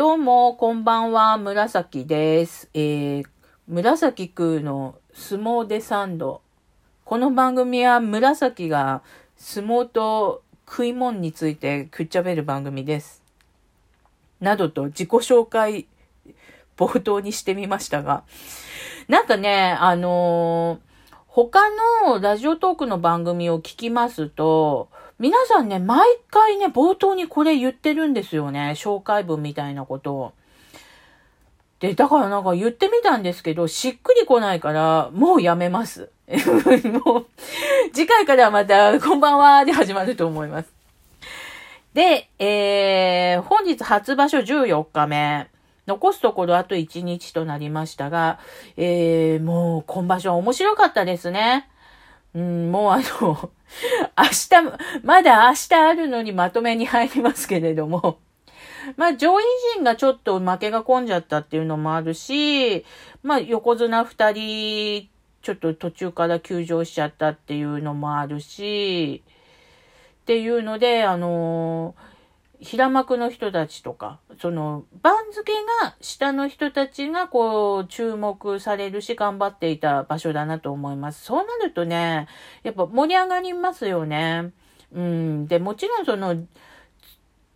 どうも、こんばんは、紫です。えー、紫くの相撲でサンド。この番組は紫が相撲と食い物についてくっちゃべる番組です。などと自己紹介冒頭にしてみましたが、なんかね、あのー、他のラジオトークの番組を聞きますと、皆さんね、毎回ね、冒頭にこれ言ってるんですよね。紹介文みたいなことを。で、だからなんか言ってみたんですけど、しっくりこないから、もうやめます。もう、次回からはまた、こんばんはで始まると思います。で、えー、本日初場所14日目。残すところあと1日となりましたが、えー、もう今場所面白かったですね。うん、もうあの、明日、まだ明日あるのにまとめに入りますけれども、まあ上位陣がちょっと負けが込んじゃったっていうのもあるし、まあ横綱二人、ちょっと途中から休場しちゃったっていうのもあるし、っていうので、あのー平幕の人たちとか、その番付が下の人たちがこう注目されるし頑張っていた場所だなと思います。そうなるとね、やっぱ盛り上がりますよね。うん。で、もちろんその、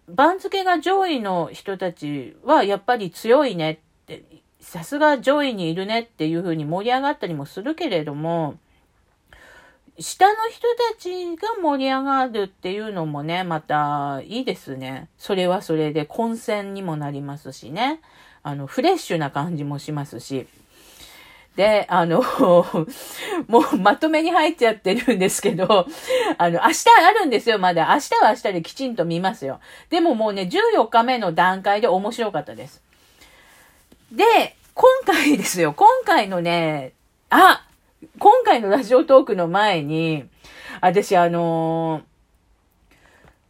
番付が上位の人たちはやっぱり強いねって、さすが上位にいるねっていうふうに盛り上がったりもするけれども、下の人たちが盛り上がるっていうのもね、またいいですね。それはそれで混戦にもなりますしね。あの、フレッシュな感じもしますし。で、あの、もうまとめに入っちゃってるんですけど、あの、明日あるんですよ、まだ。明日は明日できちんと見ますよ。でももうね、14日目の段階で面白かったです。で、今回ですよ、今回のね、あ今回のラジオトークの前に、私あのー、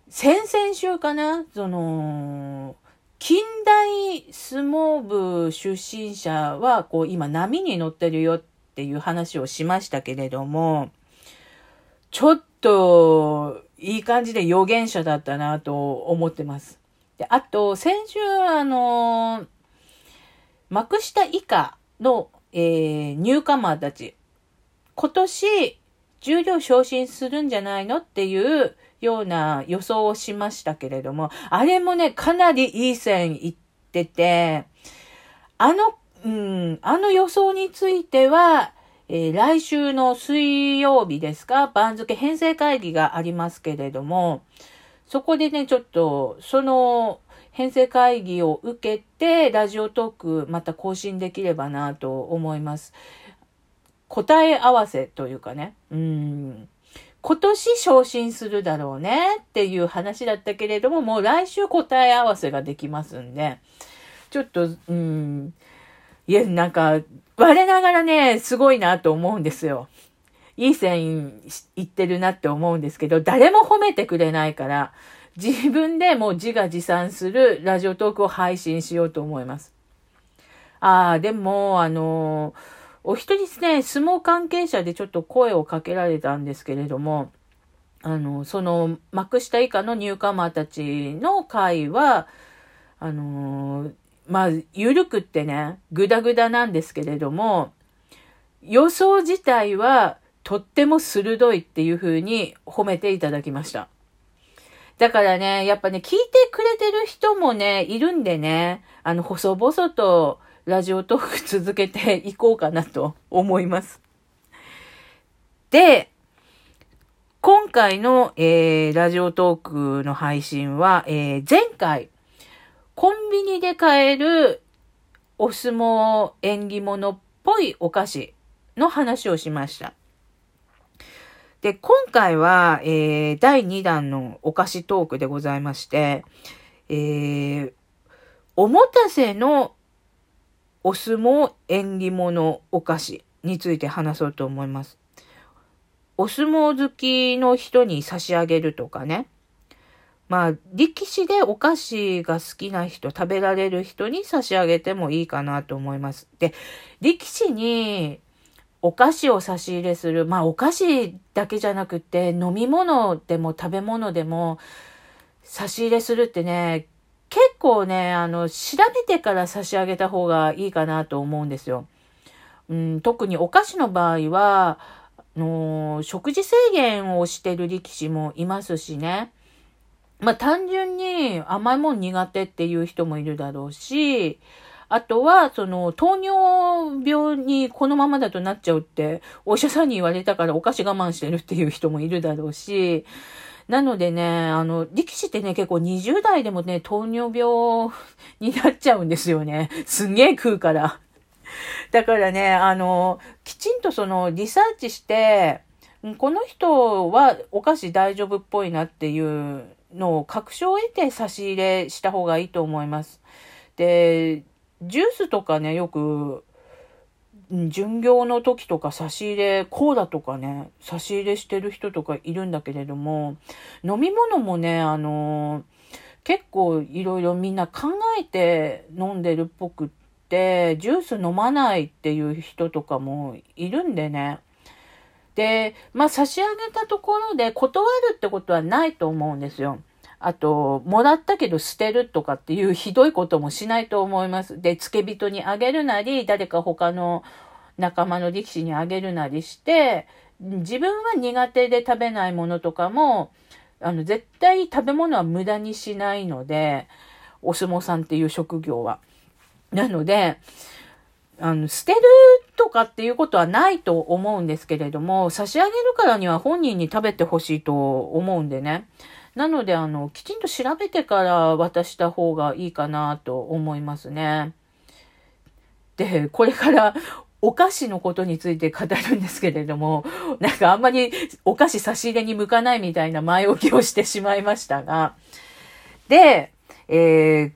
先々週かなその、近代相撲部出身者は、こう、今波に乗ってるよっていう話をしましたけれども、ちょっと、いい感じで予言者だったなと思ってます。で、あと、先週、あのー、幕下以下の、えー、ニューカマーたち、今年、重量昇進するんじゃないのっていうような予想をしましたけれども、あれもね、かなりいい線いってて、あの、うん、あの予想については、えー、来週の水曜日ですか、番付編成会議がありますけれども、そこでね、ちょっと、その編成会議を受けて、ラジオトークまた更新できればなと思います。答え合わせというかね、うん、今年昇進するだろうねっていう話だったけれども、もう来週答え合わせができますんで、ちょっと、うん、いや、なんか、我ながらね、すごいなと思うんですよ。いい線いってるなって思うんですけど、誰も褒めてくれないから、自分でもう自画自賛するラジオトークを配信しようと思います。ああ、でも、あのーお一人ですね、相撲関係者でちょっと声をかけられたんですけれども、あの、その、幕下以下のニューカマーたちの会は、あのまあ、ゆるくってね、ぐだぐだなんですけれども、予想自体はとっても鋭いっていう風に褒めていただきました。だからね、やっぱね、聞いてくれてる人もね、いるんでね、あの、細々とラジオトーク続けていこうかなと思います。で、今回の、えー、ラジオトークの配信は、えー、前回、コンビニで買えるお相撲縁起物っぽいお菓子の話をしました。で、今回は、えー、第2弾のお菓子トークでございまして、えー、おもたせのお相撲縁起物お菓子について話そうと思います。お相撲好きの人に差し上げるとかね。まあ、力士でお菓子が好きな人、食べられる人に差し上げてもいいかなと思います。で、力士にお菓子を差し入れする。まあ、お菓子だけじゃなくて、飲み物でも食べ物でも差し入れするってね、結構ね、あの、調べてから差し上げた方がいいかなと思うんですよ。うん、特にお菓子の場合は、の食事制限をしてる力士もいますしね。まあ単純に甘いもん苦手っていう人もいるだろうし、あとは、その、糖尿病にこのままだとなっちゃうって、お医者さんに言われたからお菓子我慢してるっていう人もいるだろうし、なのでね、あの、力士ってね、結構20代でもね、糖尿病になっちゃうんですよね。すんげえ食うから。だからね、あの、きちんとその、リサーチして、この人はお菓子大丈夫っぽいなっていうのを確証を得て差し入れした方がいいと思います。で、ジュースとかね、よく、巡業の時とか差し入れ、コーラとかね、差し入れしてる人とかいるんだけれども、飲み物もね、あの結構いろいろみんな考えて飲んでるっぽくって、ジュース飲まないっていう人とかもいるんでね。で、まあ差し上げたところで断るってことはないと思うんですよ。あと、もらったけど捨てるとかっていうひどいこともしないと思います。で、付け人にあげるなり、誰か他の仲間の力士にあげるなりして、自分は苦手で食べないものとかも、あの、絶対食べ物は無駄にしないので、お相撲さんっていう職業は。なので、あの、捨てるとかっていうことはないと思うんですけれども、差し上げるからには本人に食べてほしいと思うんでね。なので、あの、きちんと調べてから渡した方がいいかなと思いますね。で、これからお菓子のことについて語るんですけれども、なんかあんまりお菓子差し入れに向かないみたいな前置きをしてしまいましたが、で、えー、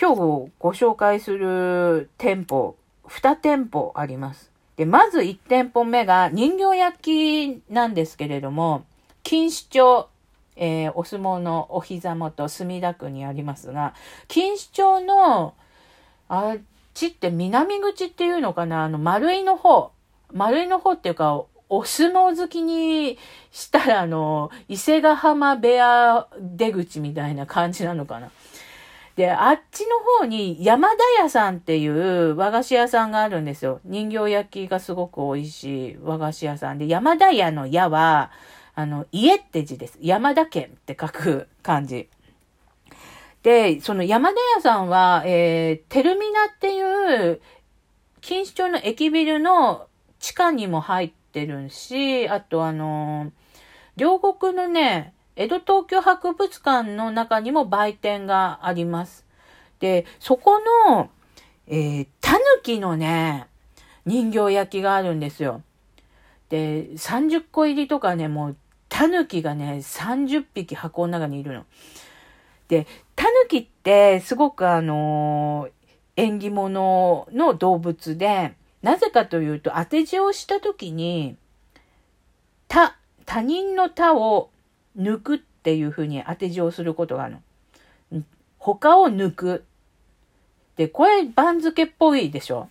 今日ご紹介する店舗、2店舗あります。で、まず1店舗目が人形焼きなんですけれども、錦糸町えー、お相撲のお膝元、墨田区にありますが、錦糸町の、あっちって南口っていうのかな？あの、丸井の方。丸井の方っていうか、お相撲好きにしたら、あの、伊勢ヶ浜部屋出口みたいな感じなのかな？で、あっちの方に山田屋さんっていう和菓子屋さんがあるんですよ。人形焼きがすごく美味しい和菓子屋さんで、山田屋の屋は、あの、家って字です。山田県って書く漢字。で、その山田屋さんは、えー、テルミナっていう、錦糸町の駅ビルの地下にも入ってるし、あとあのー、両国のね、江戸東京博物館の中にも売店があります。で、そこの、えー、タヌキのね、人形焼きがあるんですよ。で、30個入りとかね、もうタヌキがね、30匹箱の中にいるの。で、タヌキってすごくあのー、縁起物の動物で、なぜかというと当て字をした時に、他、他人の他を抜くっていうふうに当て字をすることがあるの。他を抜く。で、これ番付っぽいでしょ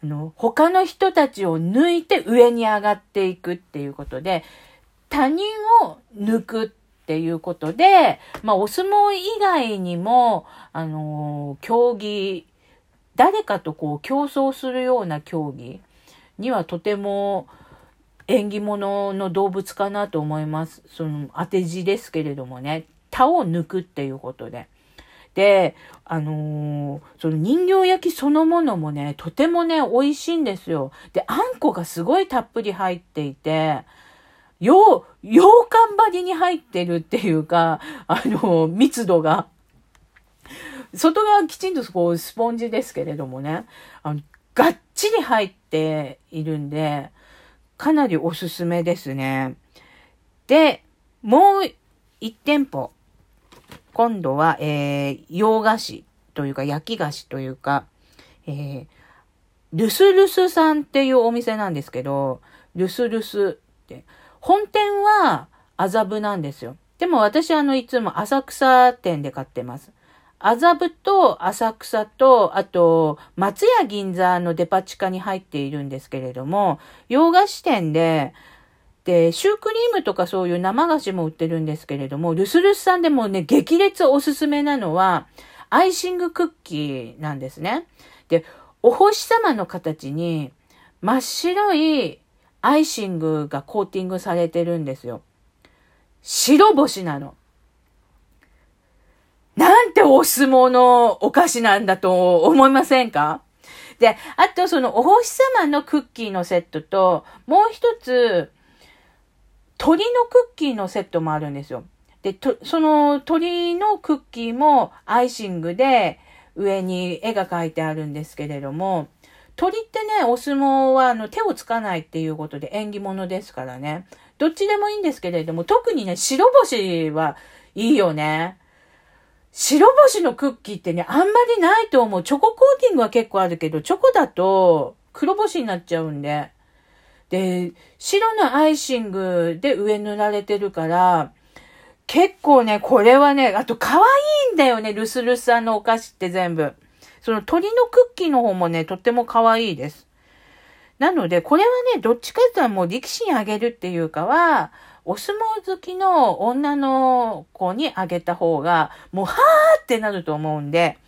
あの、他の人たちを抜いて上に上がっていくっていうことで、他人を抜くっていうことで、まあ、お相撲以外にも、あのー、競技、誰かとこう競争するような競技にはとても縁起物の動物かなと思います。その当て字ですけれどもね、他を抜くっていうことで。で、あのー、その人形焼きそのものもね、とてもね、美味しいんですよ。で、あんこがすごいたっぷり入っていて、よう、羊羹張りに入ってるっていうか、あの、密度が。外側きちんとこうスポンジですけれどもね、あの、がっちり入っているんで、かなりおすすめですね。で、もう一店舗。今度は、えー、洋菓子というか焼き菓子というか、えー、ルスルスさんっていうお店なんですけど、ルスルスって、本店は麻布なんですよ。でも私あのいつも浅草店で買ってます。麻布と浅草と、あと松屋銀座のデパ地下に入っているんですけれども、洋菓子店で、で、シュークリームとかそういう生菓子も売ってるんですけれども、ルスルスさんでもね、激烈おすすめなのは、アイシングクッキーなんですね。で、お星様の形に真っ白いアイシングがコーティングされてるんですよ。白星なの。なんてお相撲のお菓子なんだと思いませんか？で、あとそのお星様のクッキーのセットと、もう一つ、鳥のクッキーのセットもあるんですよ。で、その鳥のクッキーもアイシングで上に絵が描いてあるんですけれども、鳥ってね、お相撲はあの手をつかないっていうことで縁起物ですからね。どっちでもいいんですけれども、特にね、白星はいいよね。白星のクッキーってね、あんまりないと思う。チョココーティングは結構あるけど、チョコだと黒星になっちゃうんで。で、白のアイシングで上塗られてるから、結構ね、これはね、あと可愛いんだよね、ルスルスさんのお菓子って全部。その鳥のクッキーの方もね、とっても可愛いです。なので、これはね、どっちかって言ったらもう力士にあげるっていうかは、お相撲好きの女の子にあげた方が、もうはーってなると思うんで、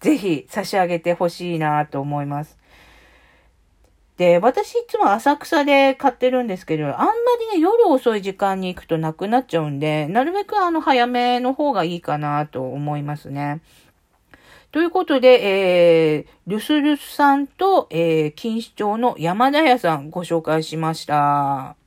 ぜひ差し上げてほしいなと思います。で、私いつも浅草で買ってるんですけど、あんまりね、夜遅い時間に行くとなくなっちゃうんで、なるべくあの早めの方がいいかなと思いますね。ということで、えー、ルスルスさんと、えー、錦糸町の山田屋さんご紹介しました。